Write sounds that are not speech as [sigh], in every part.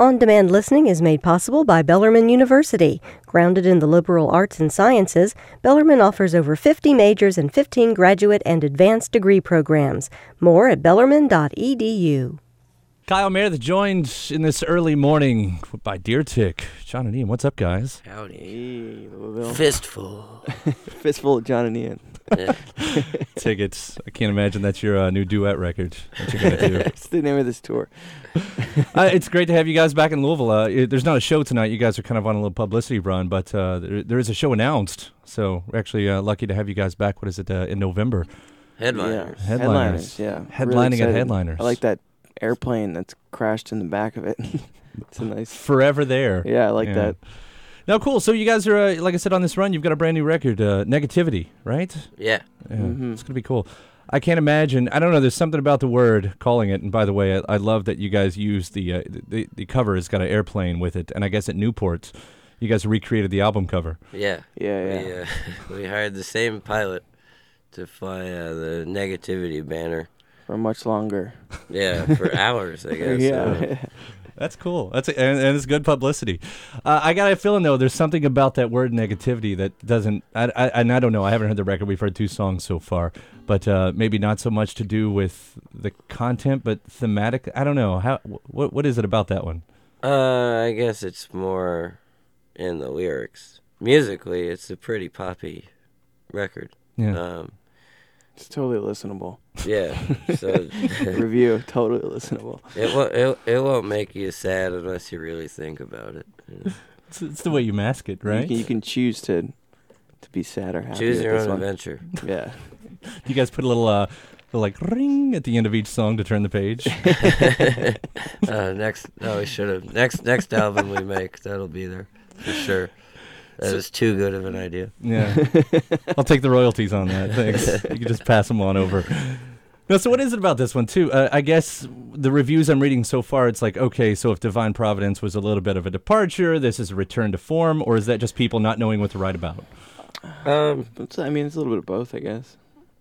On demand listening is made possible by Bellarmine University. Grounded in the liberal arts and sciences, Bellarmine offers over 50 majors and 15 graduate and advanced degree programs. More at bellarmine.edu. Kyle Meredith joined in this early morning by Deer Tick. John and Ian, what's up, guys? Howdy. Louisville. Fistful. [laughs] Fistful of John and Ian. Yeah. [laughs] Tickets. I can't imagine that's your uh, new duet record that you're going to do. [laughs] It's the name of this tour. [laughs] uh, it's great to have you guys back in Louisville. Uh, it- there's not a show tonight. You guys are kind of on a little publicity run, but uh, there, there is a show announced. So we're actually uh, lucky to have you guys back. What is it, uh, in November? Headliners. Yeah. Headliners. Yeah. Really Headlining at. Headliners. I like that airplane that's crashed in the back of it. it's a nice. Forever there. Yeah, I like Yeah. that. Now, cool. So you guys are, uh, like I said, on this run. You've got a brand new record, uh, Negativity, right? Yeah. Yeah, Mhm. it's gonna be cool. I can't imagine. I don't know. There's something about the word calling it. And by the way, I, I love that you guys use the, uh, the the cover has got an airplane with it. And I guess at Newport, you guys recreated the album cover. Yeah. Yeah, yeah. We, uh, [laughs] we hired the same pilot to fly uh, the negativity banner. For much longer. Yeah, for [laughs] hours, I guess. Uh, yeah. [laughs] That's cool. That's and, and it's good publicity. Uh, I got a feeling though. There's something about that word negativity that doesn't. I, I and I don't know. I haven't heard the record. We've heard two songs so far, but uh, maybe not so much to do with the content, but thematic. I don't know. How what what is it about that one? uh, I guess it's more in the lyrics. Musically, it's a pretty poppy record. Yeah. Um, It's totally listenable. yeah. So [laughs] Review, totally listenable. it, won't, it, it won't make you sad unless you really think about it. you know. It's, it's the way you mask it, You right? can, you can choose to to be sad or happy. Choose your own one. adventure. [laughs] Yeah. You guys put a little uh, like ring at the end of each song to turn the page. [laughs] uh, next, no, we should have. Next, next album we make, that'll be there for sure. That is too good of an idea. yeah, [laughs] I'll take the royalties on that. [laughs] Thanks. You can just pass them on over. No, so what is it about this one too? Uh, I guess the reviews I'm reading so far, it's like okay, so if Divine Providence was a little bit of a departure, this is a return to form, or is that just people not knowing what to write about? Um, It's, I mean, it's a little bit of both, I guess.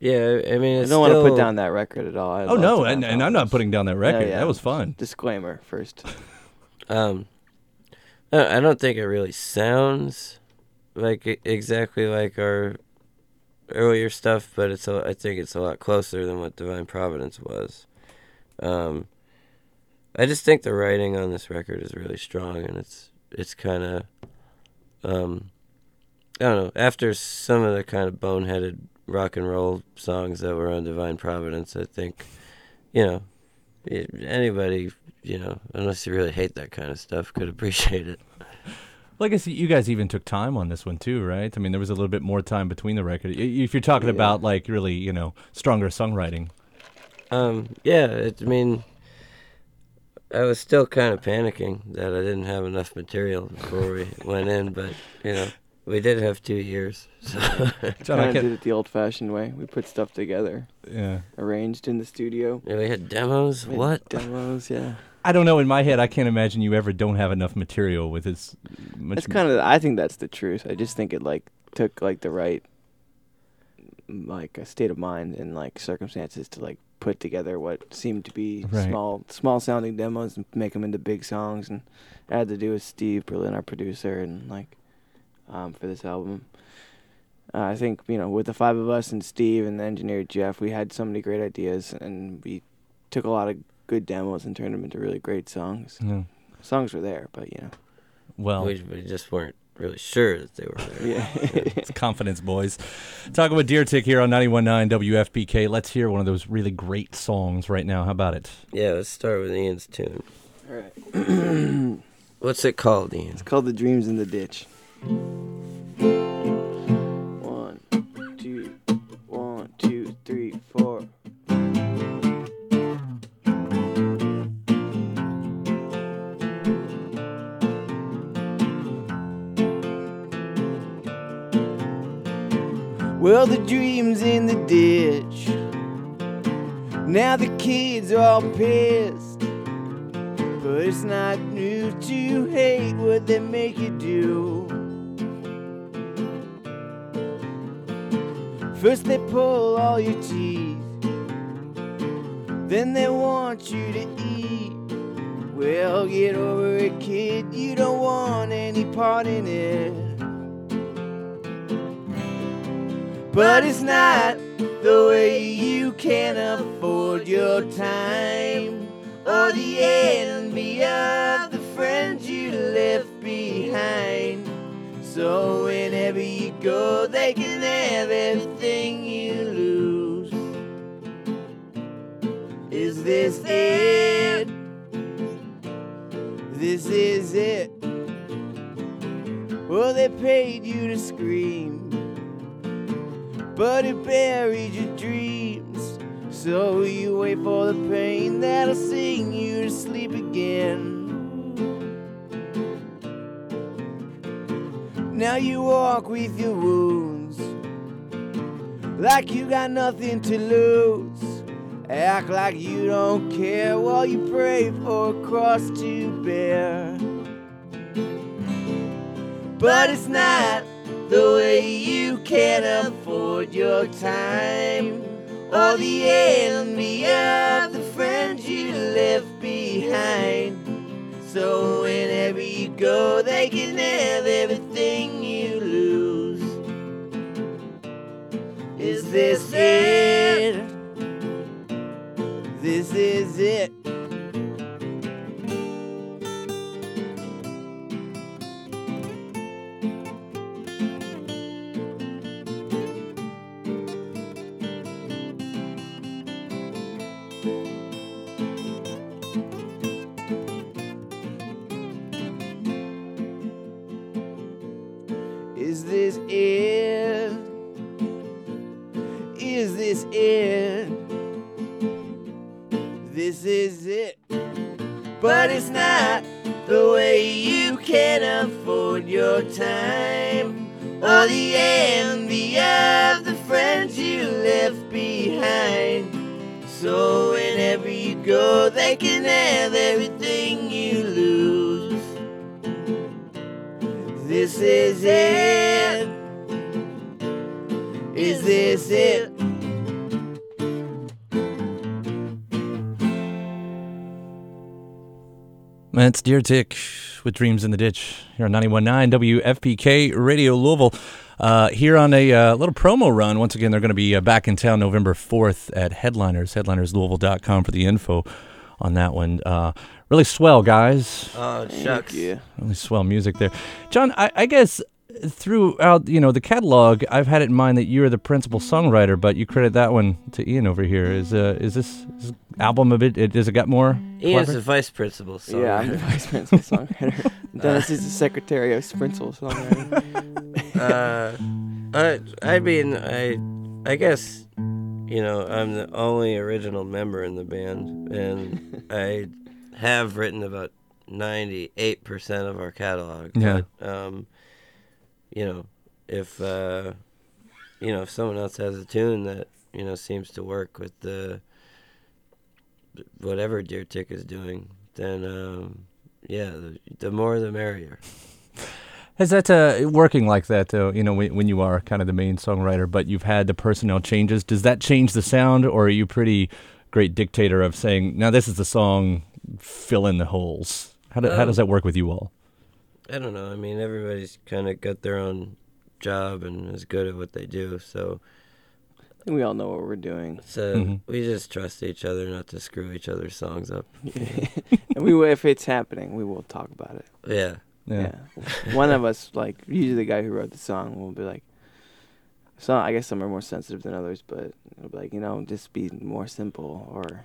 yeah, I mean, I don't want to put down that record at all. I oh no, and, and I'm not putting down that record. yeah. That was fun. Disclaimer first. [laughs] Um, I don't think it really sounds like exactly like our earlier stuff, but it's a, I think it's a lot closer than what Divine Providence was. Um, I just think the writing on this record is really strong, and it's it's kind of, um, I don't know. After some of the kind of boneheaded rock and roll songs that were on Divine Providence, I think, you know, anybody, you know, unless you really hate that kind of stuff, could appreciate it. Well, I guess you guys even took time on this one too, right? I mean, there was a little bit more time between the record. If you're talking Yeah. about like really, you know, stronger songwriting. Um, yeah, it, I mean, I was still kind of panicking that I didn't have enough material before we went in, but you know, we did have two years, so [laughs] John, I kind of did it the old-fashioned way. We put stuff together, Yeah. arranged in the studio. yeah, we had demos. We had What? demos? Yeah. I don't know. In my head, I can't imagine you ever don't have enough material with as much. That's kind of. I think that's the truth. I just think it like took like the right, like a state of mind and like circumstances to like put together what seemed to be Right. small, small sounding demos and make them into big songs. And it had to do with Steve Berlin, our producer, and like, um, for this album. Uh, I think you know, with the five of us and Steve and the engineer Jeff, we had so many great ideas, and we took a lot of good demos and turned them into really great songs. Yeah. Songs were there, but you know, Well, We, we just weren't really sure that they were there. yeah. [laughs] it's confidence, boys. Talking with Deer Tick here on 91.9 WFPK. Let's hear one of those really great songs right now. How about it? Yeah, let's start with Ian's tune. All right. [clears throat] What's it called, Ian? It's called The Dreams in the Ditch. One, two, one, two, three, four. Well, the dreams in the ditch. Now the kids are all pissed. But it's not new to hate what they make you do. First they pull all your teeth, then they want you to eat Well, get over it, kid. You don't want any part in it. But it's not the way you can afford your time or the envy of the friends you left behind. So whenever you go, they can have everything you lose. Is this it? This is it. Well, they paid you to scream, but it buried your dreams. So you wait for the pain that'll sing you to sleep again. Now you walk with your wounds like you got nothing to lose. Act like you don't care while you pray for a cross to bear. But it's not the way you can afford your time or the envy of the friends you left behind. So whenever you go, they can have everything this it? So whenever you go, they can have everything you lose. This is it. Is this it? That's Deer Tick with Dreams in the Ditch here on 91.9 WFPK Radio Louisville. Uh, here on a uh, little promo run. Once again, they're going to be uh, back in town November 4th at Headliners, headlinerslouisville.com for the info on that one. Uh, really swell, guys. Oh, shucks. Yeah. Really swell music there. John, I, I guess throughout you know the catalog, I've had it in mind that you're the principal songwriter, but you credit that one to Ian over here. Is uh, is this, is this album a bit? It, does it got more? Ian's clever? the vice principal. So Yeah, I'm the vice principal [laughs] songwriter. Dennis is the secretary of principal songwriter. [laughs] uh, I, I mean, I, I guess, you know, I'm the only original member in the band, and [laughs] I have written about ninety-eight percent of our catalog. Yeah. But, um, you know, if uh, you know, if someone else has a tune that you know seems to work with the whatever Deer Tick is doing, then um, yeah, the, the more the merrier. [laughs] Is that uh, working like that though? You know, when, when you are kind of the main songwriter, but you've had the personnel changes. Does that change the sound, or are you pretty great dictator of saying, "Now this is the song, fill in the holes"? How, do, how Um, does that work with you all? I don't know. I mean, everybody's kind of got their own job and is good at what they do. So, we all know what we're doing. so Mhm. we just trust each other not to screw each other's songs up. [laughs] and we, if it's happening, we will talk about it. Yeah. Yeah. One of us, like usually the guy who wrote the song, will be like, "So I guess some are more sensitive than others, but it'll be like, you know, just be more simple, or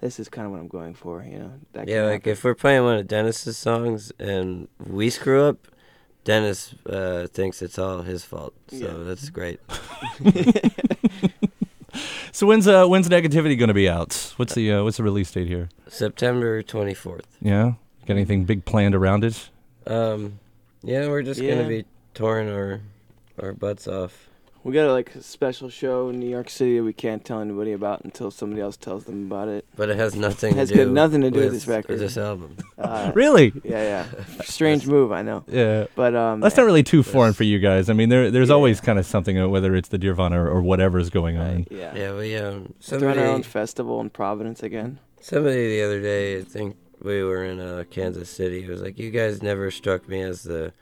this is kind of what I'm going for, you know." That yeah, like happen. if we're playing one of Dennis's songs and we screw up, Dennis uh, thinks it's all his fault. So Yeah. that's great. [laughs] [laughs] So when's uh, when's negativity going to be out? What's the uh, what's the release date here? September 24th. Yeah, got anything big planned around it? Um, yeah, we're just Yeah. gonna be touring our our butts off. We got a like a special show in New York City that we can't tell anybody about until somebody else tells them about it. But it has nothing It Has to do got nothing to do with this record. this album. [laughs] Uh, Really? Yeah, yeah. [laughs] Strange move, I know, Yeah. but um, That's not really too foreign for you guys. I mean, there there's Yeah. always kind of something, uh, whether it's the Dirvana or, or whatever's going on. yeah. Yeah, we um Throwing our own festival in Providence again. somebody the other day I think we were in uh, Kansas City. He was like, "You guys never struck me as the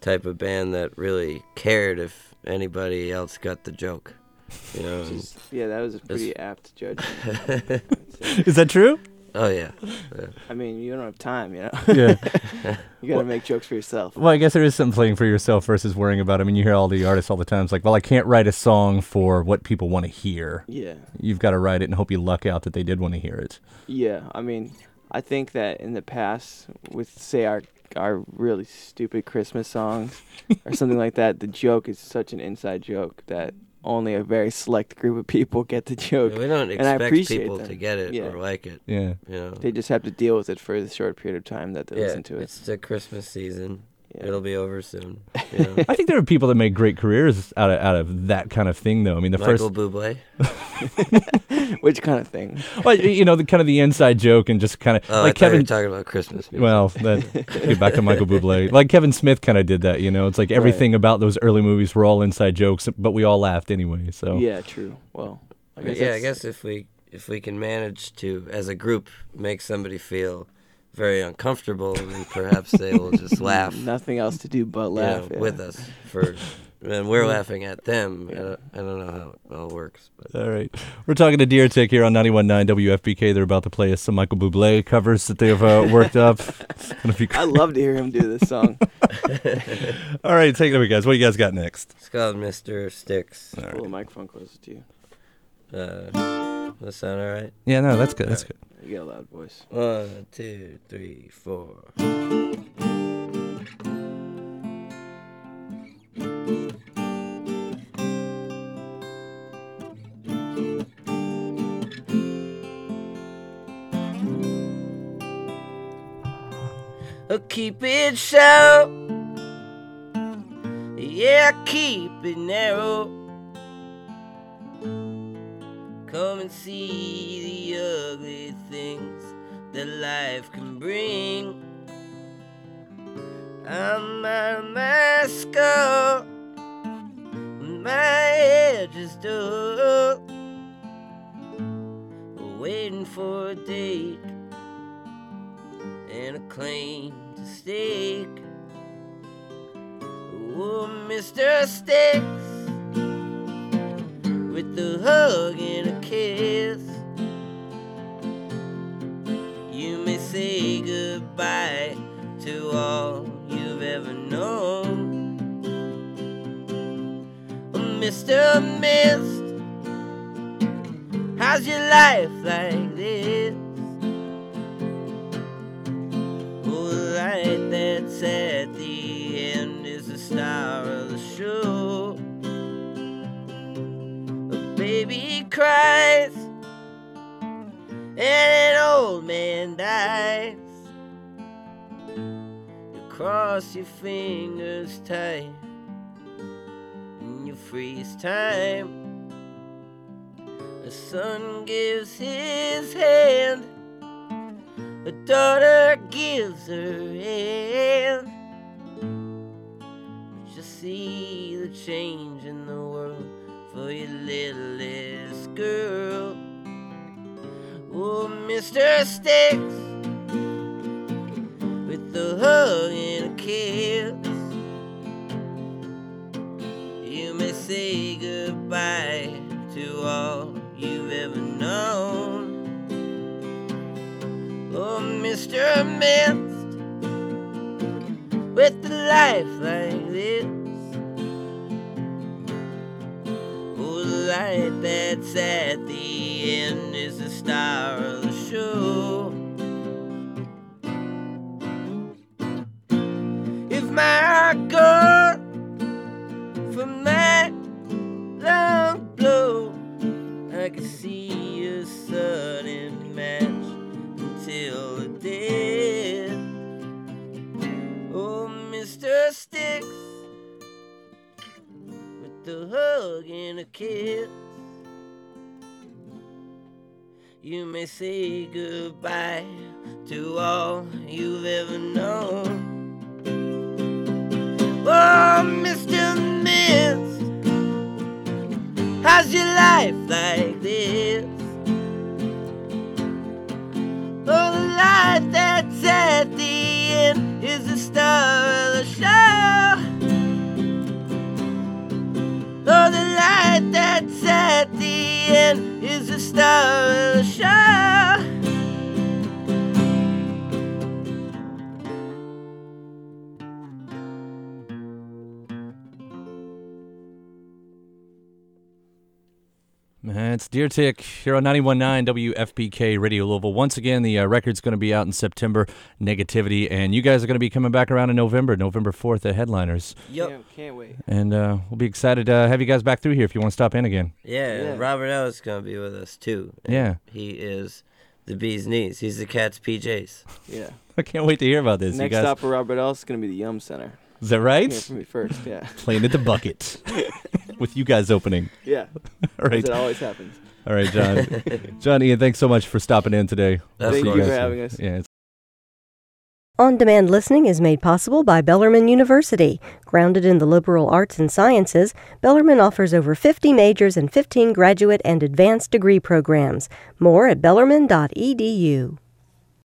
type of band that really cared if anybody else got the joke." You know. Just, yeah, that was a pretty apt judgment. [laughs] Is that true? oh yeah. yeah. I mean, you don't have time, you know. Yeah. [laughs] you gotta make jokes for yourself. Well, I guess there is something playing for yourself versus worrying about. I mean, you hear all the artists all the time. It's like, well, I can't write a song for what people want to hear. Yeah, You've got to write it and hope you luck out that they did want to hear it. yeah. I mean, I think that in the past, with say our our really stupid Christmas songs or something like that, the joke is such an inside joke that only a very select group of people get the joke. We don't And I expect appreciate people them. to get it Yeah. or like it. Yeah. You know. They just have to deal with it for the short period of time that they yeah, listen to it. it's the Christmas season. Yeah. It'll be over soon. You know? [laughs] I think there are people that make great careers out of out of that kind of thing, though. I mean, the Michael first, Bublé. [laughs] Which kind of thing? well, you know, the kind of the inside joke and just kind of Oh, like I thought you Kevin. were talking about Christmas music. Well, that get back to Michael Bublé. [laughs] Like Kevin Smith kind of did that, you know. It's like everything about those early movies were all inside jokes, but we all laughed anyway. So Yeah, true. Well, I guess yeah, I guess if we if we can manage to, as a group, make somebody feel very uncomfortable, then perhaps they will just [laughs] laugh, nothing else to do but know, laugh yeah. with us for, and we're laughing at them. I, don't, I don't know how it all works, but All right. We're talking to Deer Tick here on 91.9 WFPK. They're about to play us some Michael Bublé covers that they've uh, worked up. It's [laughs] gonna I'd love to hear him do this song. [laughs] All right, take it away, guys. What do you guys got next? it's called Mr. Sticks. Pull the microphone closer to you. Uh, does that sound all right? Yeah, no, that's good. That's good. You got a loud voice. One, two, three, four. Uh, keep it shallow. Yeah, keep it narrow. Come and see the ugly things that life can bring. I'm out of my skull, my head just up, waiting for a date and a claim to stake. Oh, Mr. Sticks the hug and a kiss. You may say goodbye to all you've ever known. Mr. Mist, how's your life like this? Cries and an old man dies. You cross your fingers tight and you freeze time. The son gives his hand, a daughter gives her hand. But you see the change in the world for your littlest girl. Oh, Mr. Sticks, with the hug and a kiss. You may say goodbye to all you've ever known. Oh, Mr. Mist, with the life like this. That's at the end is the star of the show. If my heart from that long blow, I can see a sudden match until the dead. Oh, Mr. Sticks, with the hug and a kiss. You may say goodbye to all you've ever known. Oh, Mr. Mist, how's your life like this? Oh, the light that's at the end is a star. lights at the end is the star of the show. It's Deer Tick here on 91.9 WFPK Radio Louisville. Once again, the uh, record's going to be out in September, Negativity, and you guys are going to be coming back around in November, November 4th at Headliners. Yep. Can't, can't wait. And uh, we'll be excited to have you guys back through here if you want to stop in again. Yeah, Yeah. Robert Ellis is gonna be with us too. Yeah. he is the bee's knees. He's the cat's PJs. Yeah. [laughs] I can't wait to hear about this. Next you guys. stop for Robert Ellis is gonna be the Yum Center. Is that right? Hear from me first. Yeah. Playing at the bucket [laughs] [laughs] with you guys opening. Yeah. [laughs] All right. It always happens. All right, John. [laughs] John Ian, thanks so much for stopping in today. Of Thank you course. for having us. Yeah, it's On demand listening is made possible by Bellarmine University. Grounded in the liberal arts and sciences, Bellarmine offers over 50 majors and 15 graduate and advanced degree programs. More at bellarmine.edu.